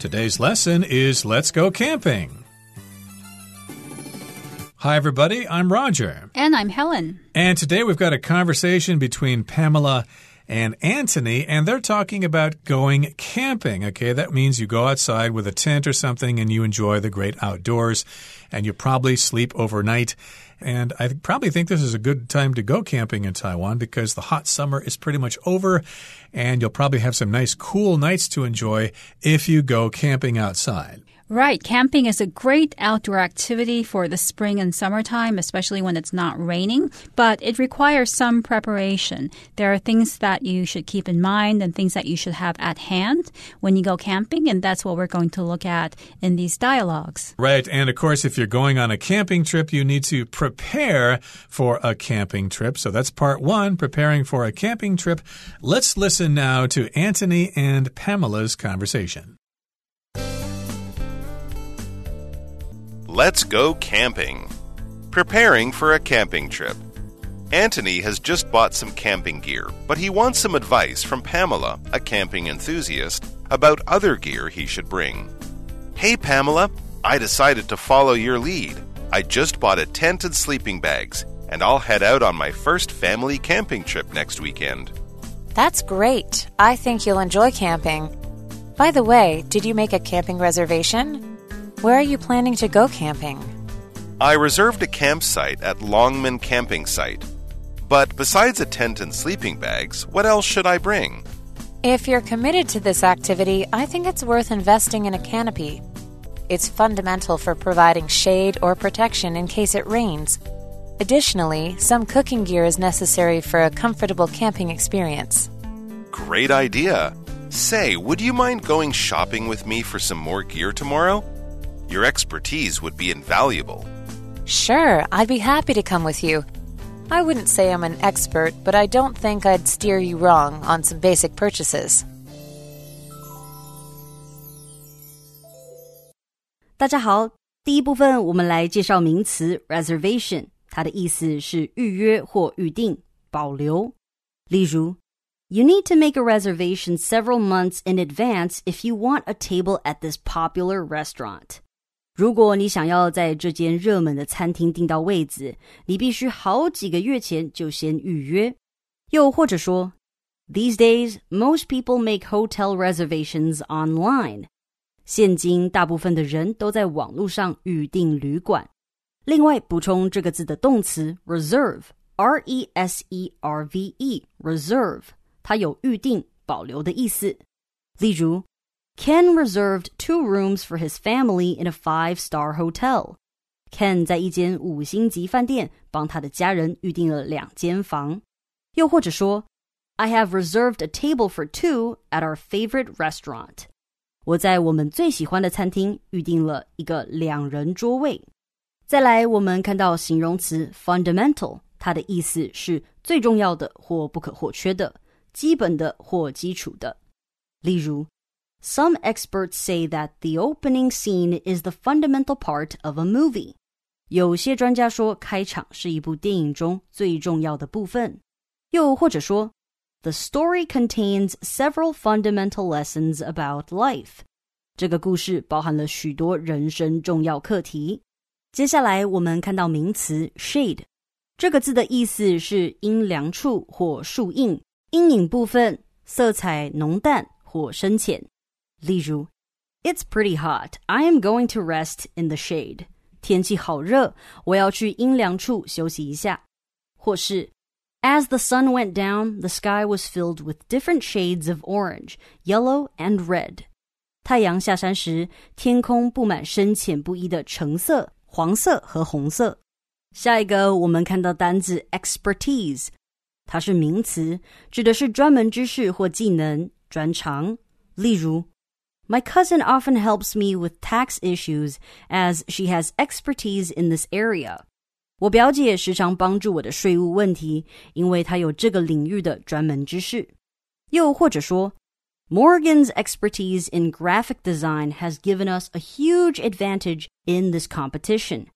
Today's lesson is Let's Go Camping. Hi, everybody. I'm Roger. And I'm Helen. And today we've got a conversation between Pamela and Anthony, and they're talking about going camping. Okay, that means you go outside with a tent or something and you enjoy the great outdoors, and you probably sleep overnight. And I probably think this is a good time to go camping in Taiwan because the hot summer is pretty much over and you'll probably have some nice cool nights to enjoy if you go camping outside. Right. Camping is a great outdoor activity for the spring and summertime, especially when it's not raining, but it requires some preparation. There are things that you should keep in mind and things that you should have at hand when you go camping, and that's what we're going to look at in these dialogues. Right. And of course, if you're going on a camping trip, you need to prepare for a camping trip. So that's part one, preparing for a camping trip. Let's listen now to Anthony and Pamela's conversation. Let's go camping. Preparing for a camping trip. Anthony has just bought some camping gear, but he wants some advice from Pamela, a camping enthusiast, about other gear he should bring. Hey, Pamela, I decided to follow your lead. I just bought a tent and sleeping bags, and I'll head out on my first family camping trip next weekend. That's great. I think you'll enjoy camping. By the way, did you make a camping reservation? Where are you planning to go camping? I reserved a campsite at Longmen Camping Site. But besides a tent and sleeping bags, what else should I bring? If you're committed to this activity, I think it's worth investing in a canopy. It's fundamental for providing shade or protection in case it rains. Additionally, some cooking gear is necessary for a comfortable camping experience. Great idea! Say, would you mind going shopping with me for some more gear tomorrow? Your expertise would be invaluable. Sure, I'd be happy to come with you. I wouldn't say I'm an expert, but I don't think I'd steer you wrong on some basic purchases. 大家好，第一部分我们来介绍名词 reservation，它的意思是预约或预定、保留。例如，You need to make a reservation several months in advance if you want a table at this popular restaurant. 如果你想要在这间热门的餐厅订到位子，你必须好几个月前就先预约。又或者说，These days, most people make hotel reservations online. 现今大部分的人都在网络上预订旅馆。另外，补充这个字的动词 reserve，r e s e r v e，reserve，它有预定、保留的意思。例如。Ken reserved two rooms for his family in a five-star hotel. Ken 在一间五星级饭店帮他的家人预订了两间房。又或者说，I have reserved a table for two at our favorite restaurant. 我在我们最喜欢的餐厅预订了一个两人桌位。再来，我们看到形容词 fundamental，它的意思是最重要的或不可或缺的、基本的或基础的。例如。 some experts say that the opening scene is the fundamental part of a movie. 有些专家说，开场是一部电影中最重要的部分。又或者说，The story contains several fundamental lessons about life. 这个故事包含了许多人生重要课题。接下来，我们看到名词 shade，这个字的意思是阴凉处或树荫、阴影部分，色彩浓淡或深浅。 例如，It's pretty hot. I am going to rest in the shade. 天气好热，我要去阴凉处休息一下。或是，As the sun went down, the sky was filled with different shades of orange, yellow, and red. 太阳下山时，天空布满深浅不一的橙色、黄色和红色。下一个，我们看到单字 expertise，它是名词，指的是专门知识或技能、专长。例如 my cousin often helps me with tax issues as she has expertise in this area. 我表姐时常帮助我的税务问题，因为她有这个领域的专门知识。又或者说，Morgan's expertise in graphic design has given us a huge advantage in this competition.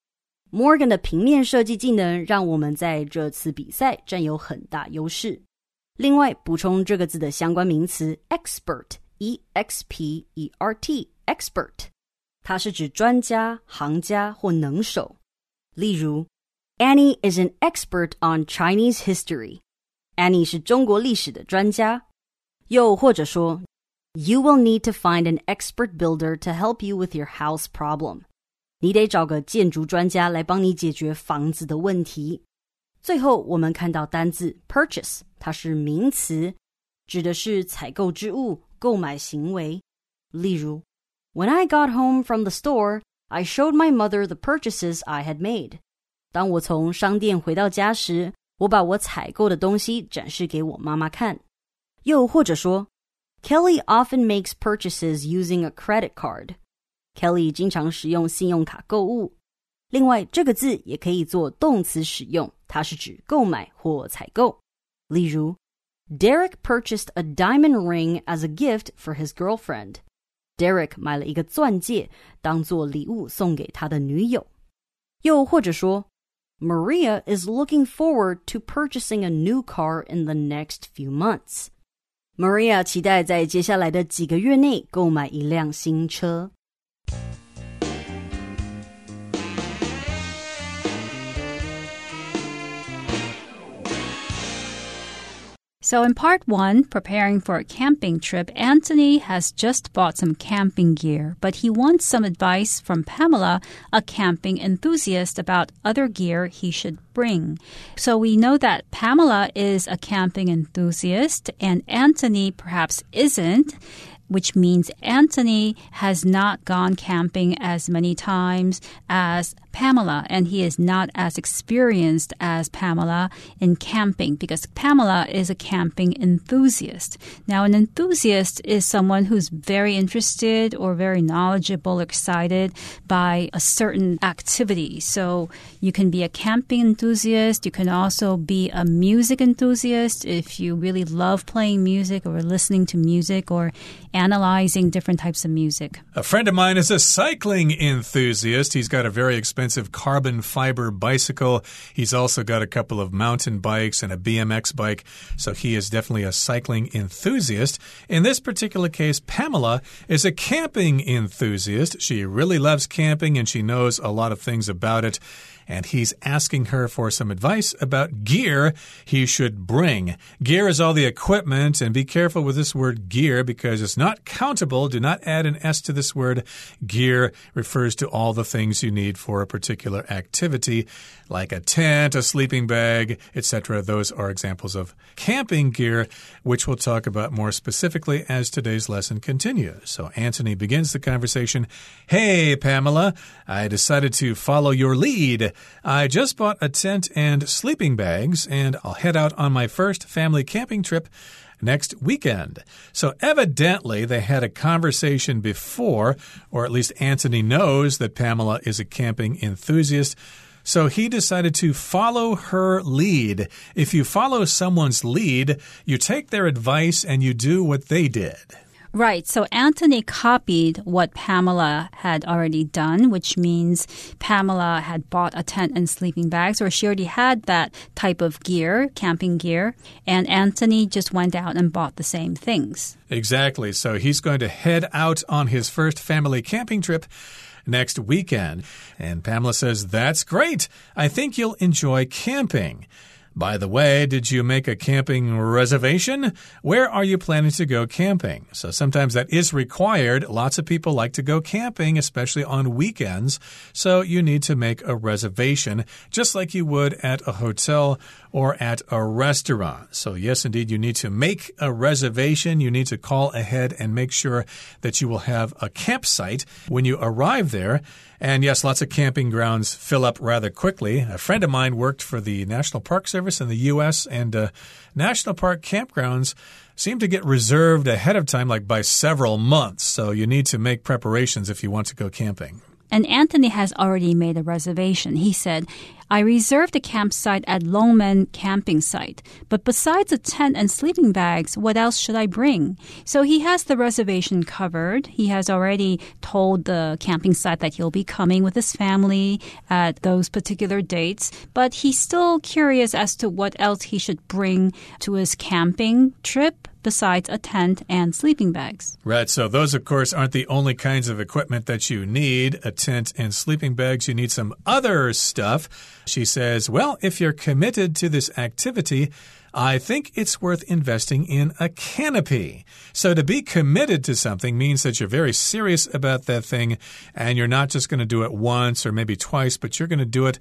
Morgan 的平面设计技能让我们在这次比赛占有很大优势。另外，补充这个字的相关名词 expert。 E X P E R T expert，它是指专家、行家或能手。例如，Annie is an expert on Chinese history。Annie 是中国历史的专家。又或者说，You will need to find an expert builder to help you with your house problem。你得找个建筑专家来帮你解决房子的问题。最后，我们看到单字 purchase，它是名词，指的是采购之物、 购买行为。例如，When I got home from the store, I showed my mother the purchases I had made。当我从商店回到家时，我把我采购的东西展示给我妈妈看。又或者说，Kelly often makes purchases using a credit card。Kelly 经常使用信用卡购物。另外，这个字也可以做动词使用，它是指购买或采购。例如 ，Derek purchased a diamond ring as a gift for his girlfriend。Derek 买了一个钻戒当做礼物送给他的女友。又或者说，Maria is looking forward to purchasing a new car in the next few months。Maria 期待在接下来的几个月内购买一辆新车。 So, in part one, preparing for a camping trip, Anthony has just bought some camping gear, but he wants some advice from Pamela, a camping enthusiast, about other gear he should bring. So, we know that Pamela is a camping enthusiast and Anthony perhaps isn't which means Anthony has not gone camping as many times as Pamela, and he is not as experienced as Pamela in camping because Pamela is a camping enthusiast. Now, an enthusiast is someone who's very interested or very knowledgeable, excited by a certain activity. So you can be a camping enthusiast, you can also be a music enthusiast if you really love playing music or listening to music or analyzing different types of music. A friend of mine is a cycling enthusiast. He's got a very expensive carbon fiber bicycle. He's also got a couple of mountain bikes and a BMX bike. So he is definitely a cycling enthusiast. In this particular case, Pamela is a camping enthusiast. She really loves camping and she knows a lot of things about it and he's asking her for some advice about gear he should bring. Gear is all the equipment, and be careful with this word gear because it's not countable. Do not add an S to this word. Gear refers to all the things you need for a particular activity, like a tent, a sleeping bag, etc. Those are examples of camping gear, which we'll talk about more specifically as today's lesson continues. So Anthony begins the conversation Hey, Pamela, I decided to follow your lead. I just bought a tent and sleeping bags, and I'll head out on my first family camping trip next weekend. So, evidently, they had a conversation before, or at least Anthony knows that Pamela is a camping enthusiast. So he decided to follow her lead. If you follow someone's lead, you take their advice and you do what they did. Right. So Anthony copied what Pamela had already done, which means Pamela had bought a tent and sleeping bags, or she already had that type of gear, camping gear. And Anthony just went out and bought the same things. Exactly. So he's going to head out on his first family camping trip next weekend. And Pamela says, That's great. I think you'll enjoy camping. By the way, did you make a camping reservation? Where are you planning to go camping? So sometimes that is required. Lots of people like to go camping, especially on weekends. So you need to make a reservation, just like you would at a hotel or at a restaurant. So, yes, indeed, you need to make a reservation. You need to call ahead and make sure that you will have a campsite when you arrive there. And yes, lots of camping grounds fill up rather quickly. A friend of mine worked for the National Park Service in the U.S., and uh, national park campgrounds seem to get reserved ahead of time, like by several months. So you need to make preparations if you want to go camping. And Anthony has already made a reservation. He said, I reserved a campsite at Longmen camping site, but besides a tent and sleeping bags, what else should I bring? So he has the reservation covered. He has already told the camping site that he'll be coming with his family at those particular dates, but he's still curious as to what else he should bring to his camping trip besides a tent and sleeping bags. Right. So, those, of course, aren't the only kinds of equipment that you need a tent and sleeping bags. You need some other stuff. She says, well, if you're committed to this activity, I think it's worth investing in a canopy. So, to be committed to something means that you're very serious about that thing and you're not just going to do it once or maybe twice, but you're going to do it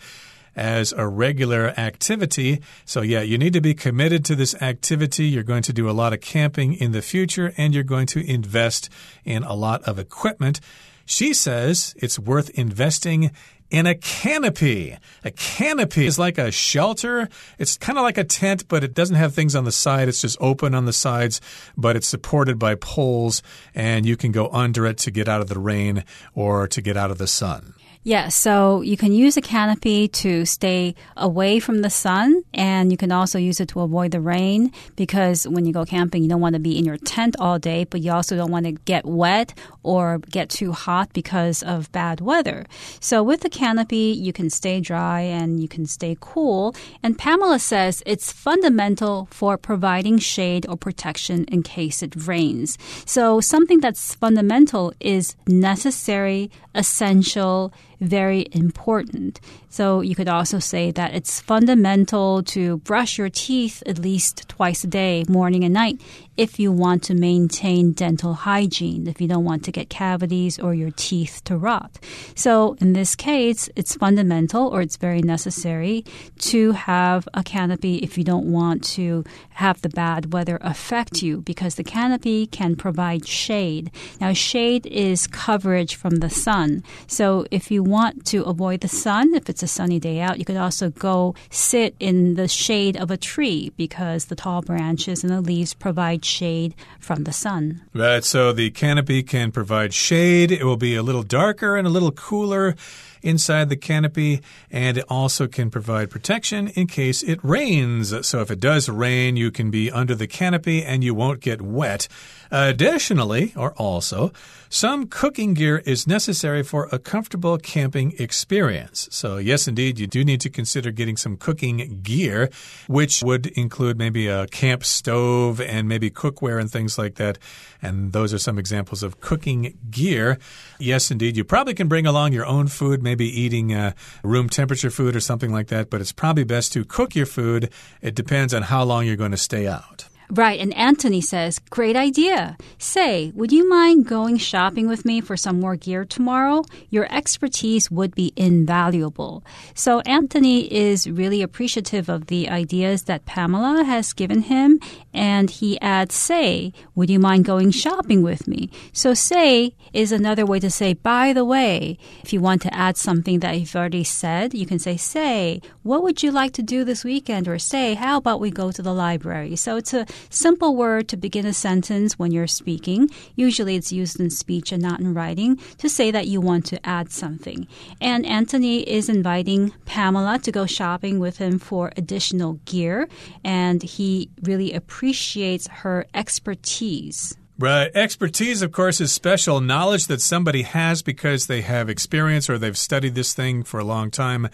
as a regular activity. So, yeah, you need to be committed to this activity. You're going to do a lot of camping in the future and you're going to invest in a lot of equipment. She says it's worth investing in a canopy. A canopy is like a shelter. It's kind of like a tent, but it doesn't have things on the side. It's just open on the sides, but it's supported by poles, and you can go under it to get out of the rain or to get out of the sun. Yeah, so you can use a canopy to stay away from the sun, and you can also use it to avoid the rain because when you go camping, you don't want to be in your tent all day, but you also don't want to get wet or get too hot because of bad weather. So with the canopy, you can stay dry and you can stay cool. And Pamela says it's fundamental for providing shade or protection in case it rains. So something that's fundamental is necessary, essential, very important. So you could also say that it's fundamental to brush your teeth at least twice a day, morning and night, if you want to maintain dental hygiene, if you don't want to get cavities or your teeth to rot. So in this case, it's fundamental or it's very necessary to have a canopy if you don't want to have the bad weather affect you because the canopy can provide shade. Now, shade is coverage from the sun. So if you want to avoid the sun, if it's a sunny day out, you could also go sit in the shade of a tree because the tall branches and the leaves provide shade from the sun. Right. So the canopy can provide shade. It will be a little darker and a little cooler inside the canopy, and it also can provide protection in case it rains. So if it does rain, you can be under the canopy and you won't get wet. Additionally, or also, some cooking gear is necessary for a comfortable camping experience. So, yes, indeed, you do need to consider getting some cooking gear, which would include maybe a camp stove and maybe cookware and things like that. And those are some examples of cooking gear. Yes, indeed, you probably can bring along your own food, maybe eating uh, room temperature food or something like that, but it's probably best to cook your food. It depends on how long you're going to stay out. Right, and Anthony says, Great idea. Say, would you mind going shopping with me for some more gear tomorrow? Your expertise would be invaluable. So, Anthony is really appreciative of the ideas that Pamela has given him, and he adds, Say, would you mind going shopping with me? So, say is another way to say, By the way, if you want to add something that you've already said, you can say, Say, what would you like to do this weekend? Or say, How about we go to the library? So, it's a simple word to begin a sentence when you're speaking. Usually it's used in speech and not in writing to say that you want to add something. And Anthony is inviting Pamela to go shopping with him for additional gear, and he really appreciates her expertise. Right. Expertise, of course, is special knowledge that somebody has because they have experience or they've studied this thing for a long time.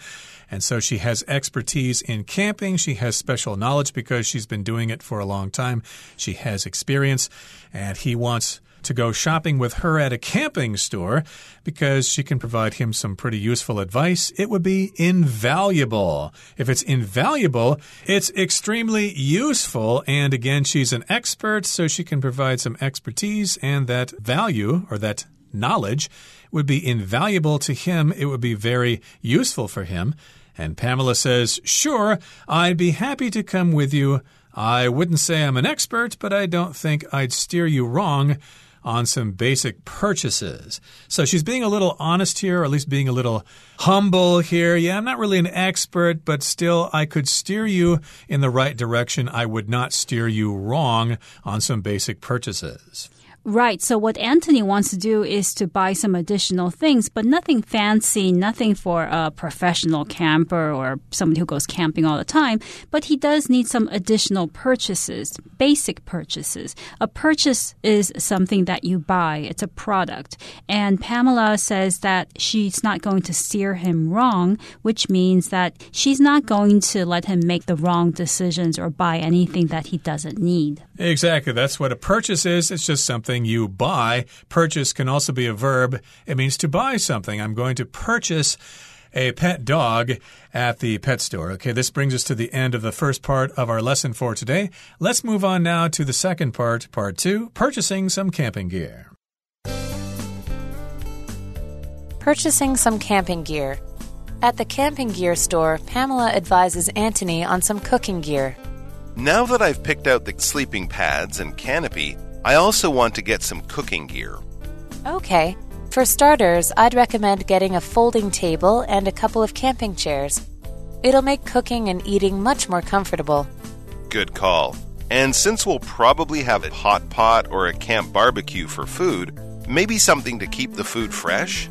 And so she has expertise in camping. She has special knowledge because she's been doing it for a long time. She has experience, and he wants to go shopping with her at a camping store because she can provide him some pretty useful advice. It would be invaluable. If it's invaluable, it's extremely useful. And again, she's an expert, so she can provide some expertise and that value or that knowledge would be invaluable to him. It would be very useful for him. And Pamela says, Sure, I'd be happy to come with you. I wouldn't say I'm an expert, but I don't think I'd steer you wrong on some basic purchases. So she's being a little honest here, or at least being a little humble here. Yeah, I'm not really an expert, but still, I could steer you in the right direction. I would not steer you wrong on some basic purchases. Right. So what Anthony wants to do is to buy some additional things, but nothing fancy, nothing for a professional camper or somebody who goes camping all the time. But he does need some additional purchases, basic purchases. A purchase is something that you buy. It's a product. And Pamela says that she's not going to steer him wrong, which means that she's not going to let him make the wrong decisions or buy anything that he doesn't need. Exactly. That's what a purchase is. It's just something you buy. Purchase can also be a verb. It means to buy something. I'm going to purchase a pet dog at the pet store. Okay, this brings us to the end of the first part of our lesson for today. Let's move on now to the second part, part two purchasing some camping gear. Purchasing some camping gear. At the camping gear store, Pamela advises Anthony on some cooking gear. Now that I've picked out the sleeping pads and canopy, I also want to get some cooking gear. Okay. For starters, I'd recommend getting a folding table and a couple of camping chairs. It'll make cooking and eating much more comfortable. Good call. And since we'll probably have a hot pot or a camp barbecue for food, maybe something to keep the food fresh?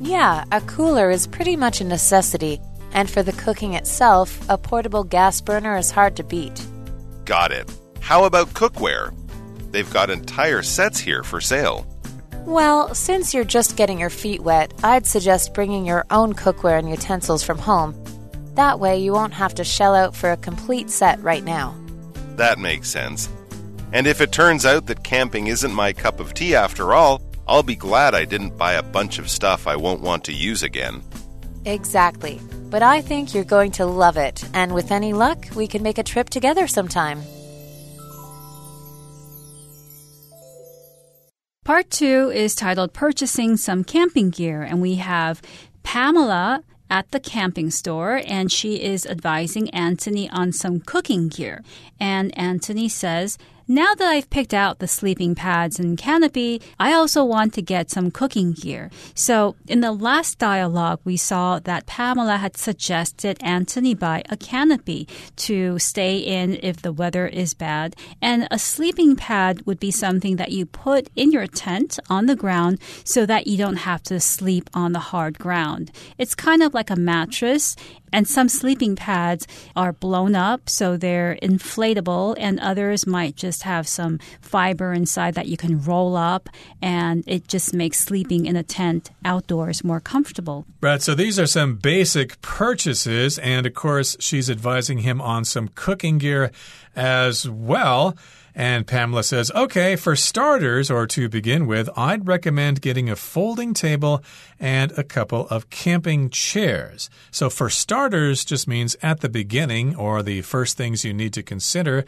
Yeah, a cooler is pretty much a necessity, and for the cooking itself, a portable gas burner is hard to beat. Got it. How about cookware? They've got entire sets here for sale. Well, since you're just getting your feet wet, I'd suggest bringing your own cookware and utensils from home. That way, you won't have to shell out for a complete set right now. That makes sense. And if it turns out that camping isn't my cup of tea after all, I'll be glad I didn't buy a bunch of stuff I won't want to use again. Exactly. But I think you're going to love it, and with any luck, we can make a trip together sometime. Part two is titled Purchasing Some Camping Gear, and we have Pamela at the camping store and she is advising Anthony on some cooking gear. And Anthony says, now that I've picked out the sleeping pads and canopy, I also want to get some cooking gear. So, in the last dialogue, we saw that Pamela had suggested Anthony buy a canopy to stay in if the weather is bad. And a sleeping pad would be something that you put in your tent on the ground so that you don't have to sleep on the hard ground. It's kind of like a mattress and some sleeping pads are blown up, so they're inflatable, and others might just have some fiber inside that you can roll up, and it just makes sleeping in a tent outdoors more comfortable. Right, so these are some basic purchases, and of course, she's advising him on some cooking gear as well. And Pamela says, okay, for starters, or to begin with, I'd recommend getting a folding table and a couple of camping chairs. So for starters just means at the beginning or the first things you need to consider.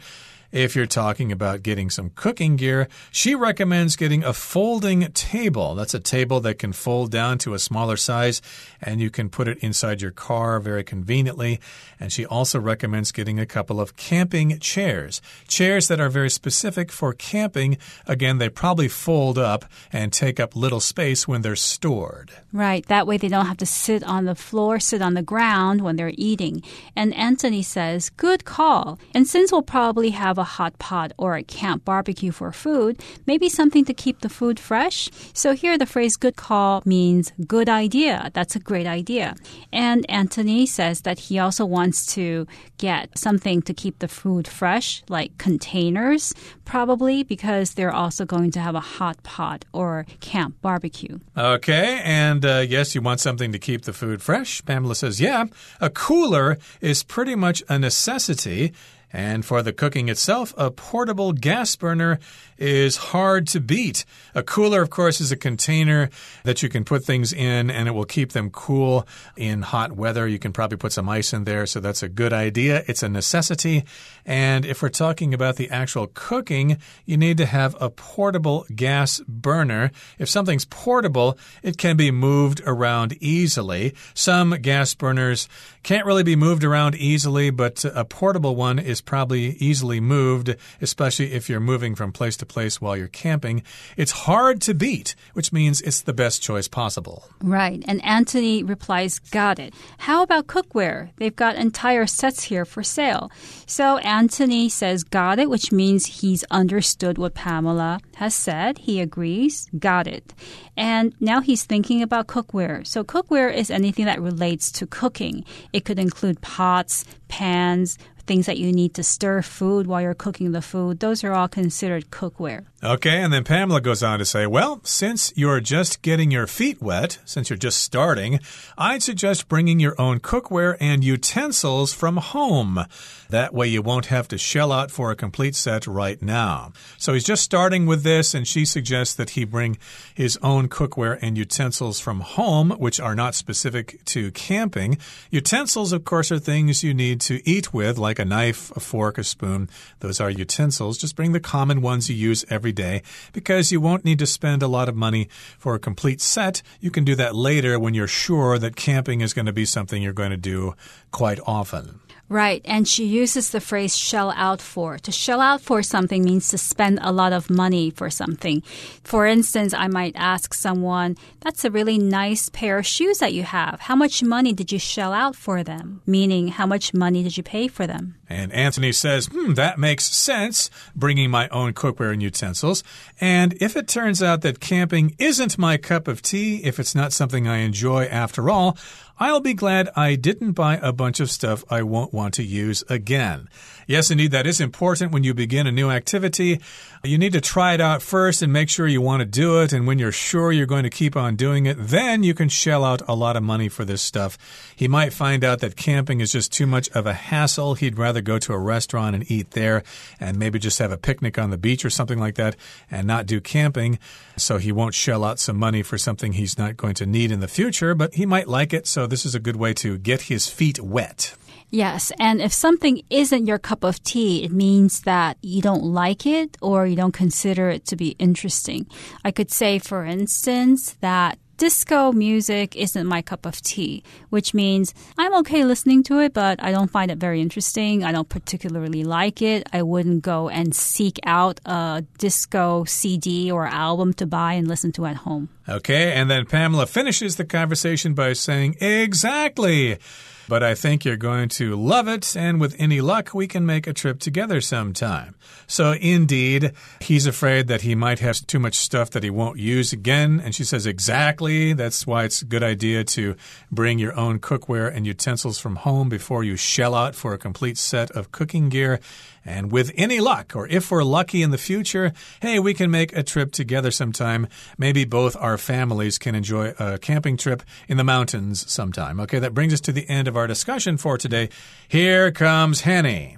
If you're talking about getting some cooking gear, she recommends getting a folding table. That's a table that can fold down to a smaller size and you can put it inside your car very conveniently. And she also recommends getting a couple of camping chairs. Chairs that are very specific for camping. Again, they probably fold up and take up little space when they're stored. Right. That way they don't have to sit on the floor, sit on the ground when they're eating. And Anthony says, good call. And since we'll probably have a hot pot or a camp barbecue for food, maybe something to keep the food fresh. So here the phrase good call means good idea. That's a great idea. And Anthony says that he also wants to get something to keep the food fresh, like containers, probably because they're also going to have a hot pot or camp barbecue. Okay, and uh, yes, you want something to keep the food fresh. Pamela says, yeah, a cooler is pretty much a necessity. And for the cooking itself, a portable gas burner is hard to beat. A cooler, of course, is a container that you can put things in and it will keep them cool in hot weather. You can probably put some ice in there, so that's a good idea. It's a necessity. And if we're talking about the actual cooking, you need to have a portable gas burner. If something's portable, it can be moved around easily. Some gas burners can't really be moved around easily, but a portable one is probably easily moved, especially if you're moving from place to place while you're camping. It's hard to beat, which means it's the best choice possible. Right. And Anthony replies, Got it. How about cookware? They've got entire sets here for sale. So Anthony says, Got it, which means he's understood what Pamela has said. He agrees, Got it. And now he's thinking about cookware. So cookware is anything that relates to cooking. It could include pots, pans, things that you need to stir food while you're cooking the food. Those are all considered cookware. Okay, and then Pamela goes on to say, Well, since you're just getting your feet wet, since you're just starting, I'd suggest bringing your own cookware and utensils from home. That way you won't have to shell out for a complete set right now. So he's just starting with this, and she suggests that he bring his own cookware and utensils from home, which are not specific to camping. Utensils, of course, are things you need to eat with, like a knife, a fork, a spoon. Those are utensils. Just bring the common ones you use every day because you won't need to spend a lot of money for a complete set. You can do that later when you're sure that camping is going to be something you're going to do quite often. Right. And she uses the phrase shell out for. To shell out for something means to spend a lot of money for something. For instance, I might ask someone, that's a really nice pair of shoes that you have. How much money did you shell out for them? Meaning, how much money did you pay for them? And Anthony says, hmm, that makes sense, bringing my own cookware and utensils. And if it turns out that camping isn't my cup of tea, if it's not something I enjoy after all, I'll be glad I didn't buy a bunch of stuff I won't want to use again. Yes, indeed, that is important when you begin a new activity. You need to try it out first and make sure you want to do it. And when you're sure you're going to keep on doing it, then you can shell out a lot of money for this stuff. He might find out that camping is just too much of a hassle. He'd rather go to a restaurant and eat there and maybe just have a picnic on the beach or something like that and not do camping. So he won't shell out some money for something he's not going to need in the future, but he might like it. So this is a good way to get his feet wet. Yes, and if something isn't your cup of tea, it means that you don't like it or you don't consider it to be interesting. I could say, for instance, that disco music isn't my cup of tea, which means I'm okay listening to it, but I don't find it very interesting. I don't particularly like it. I wouldn't go and seek out a disco CD or album to buy and listen to at home. Okay, and then Pamela finishes the conversation by saying, Exactly but I think you're going to love it, and with any luck, we can make a trip together sometime. So, indeed, he's afraid that he might have too much stuff that he won't use again, and she says, Exactly. That's why it's a good idea to bring your own cookware and utensils from home before you shell out for a complete set of cooking gear. And with any luck, or if we're lucky in the future, hey, we can make a trip together sometime. Maybe both our families can enjoy a camping trip in the mountains sometime. Okay, that brings us to the end of our discussion for today. Here comes Henny.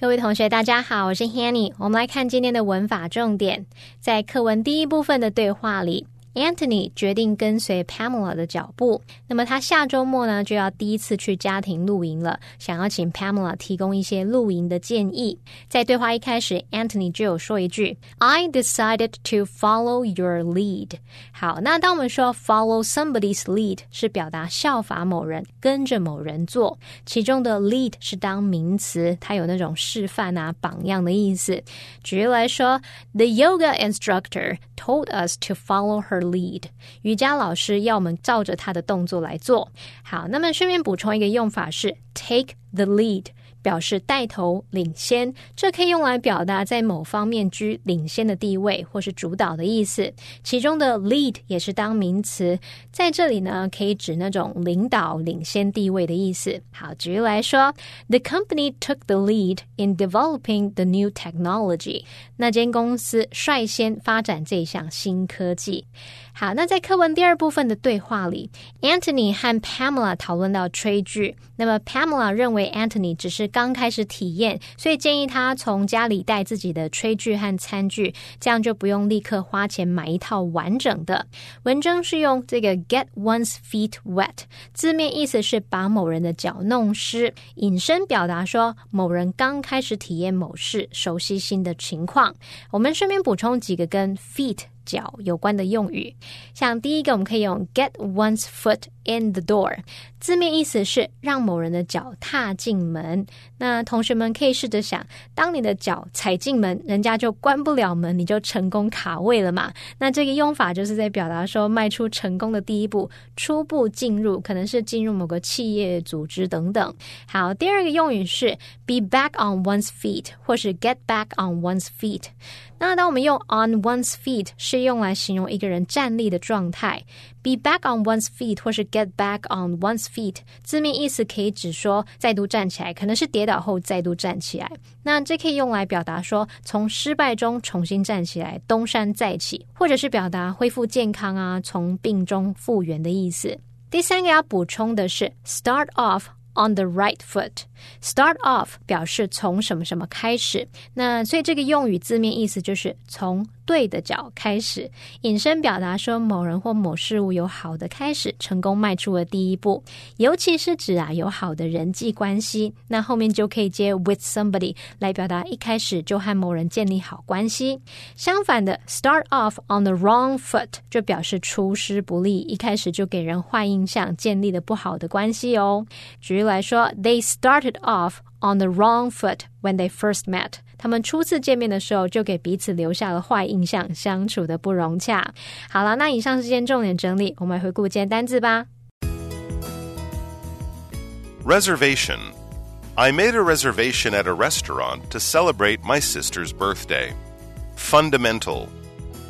各位同学，大家好，我是 Hanny。我们来看今天的文法重点，在课文第一部分的对话里。Anthony 决定跟随 Pamela 的脚步。那么他下周末呢就要第一次去家庭露营了，想要请 Pamela 提供一些露营的建议。在对话一开始，Anthony 就有说一句：“I decided to follow your lead。”好，那当我们说 follow somebody's lead 是表达效法某人，跟着某人做。其中的 lead 是当名词，它有那种示范啊、榜样的意思。举例来说，The yoga instructor told us to follow her。 lead，瑜伽老师要我们照着他的动作来做。好，那么顺便补充一个用法是 take the lead。表示带头、领先，这可以用来表达在某方面居领先的地位或是主导的意思。其中的 lead 也是当名词，在这里呢可以指那种领导、领先地位的意思。好，举例来说，The company took the lead in developing the new technology。那间公司率先发展这项新科技。好，那在课文第二部分的对话里，Anthony 和 Pamela 讨论到炊具。那么 Pamela 认为 Anthony 只是刚开始体验，所以建议他从家里带自己的炊具和餐具，这样就不用立刻花钱买一套完整的。文章是用这个 get one's feet wet，字面意思是把某人的脚弄湿，引申表达说某人刚开始体验某事，熟悉新的情况。我们顺便补充几个跟 feet。脚有关的用语，像第一个，我们可以用 get one's foot in the door，字面意思是让某人的脚踏进门。那同学们可以试着想，当你的脚踩进门，人家就关不了门，你就成功卡位了嘛？那这个用法就是在表达说迈出成功的第一步，初步进入，可能是进入某个企业组织等等。好，第二个用语是 be back on one's feet，或是 get back on one's feet。那当我们用 on one's feet 是用来形容一个人站立的状态，be back on one's feet 或是 get back on one's feet，字面意思可以指说再度站起来，可能是跌倒后再度站起来。那这可以用来表达说从失败中重新站起来，东山再起，或者是表达恢复健康啊，从病中复原的意思。第三个要补充的是 start off。On the right foot, start off 表示从什么什么开始。那所以这个用语字面意思就是从。对的脚开始，引申表达说某人或某事物有好的开始，成功迈出了第一步，尤其是指啊有好的人际关系，那后面就可以接 with somebody 来表达一开始就和某人建立好关系。相反的，start off on the wrong foot 就表示出师不利，一开始就给人坏印象，建立了不好的关系哦。举例来说，They started off on the wrong foot when they first met。他们初次见面的时候就给彼此留下了坏印象，相处的不融洽。好了，那以上是今天重点整理，我们来回顾今天单字吧。Reservation. I made a reservation at a restaurant to celebrate my sister's birthday. Fundamental.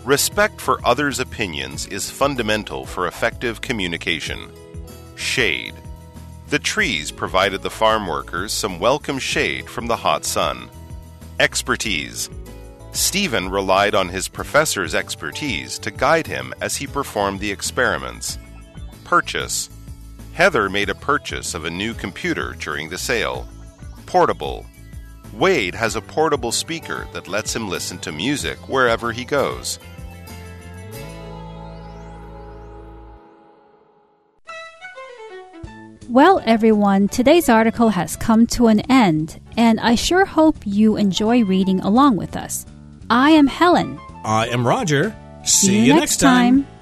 Respect for others' opinions is fundamental for effective communication. Shade. The trees provided the farm workers some welcome shade from the hot sun. Expertise Stephen relied on his professor's expertise to guide him as he performed the experiments. Purchase Heather made a purchase of a new computer during the sale. Portable Wade has a portable speaker that lets him listen to music wherever he goes. Well, everyone, today's article has come to an end, and I sure hope you enjoy reading along with us. I am Helen. I am Roger. See, See you, next time. time.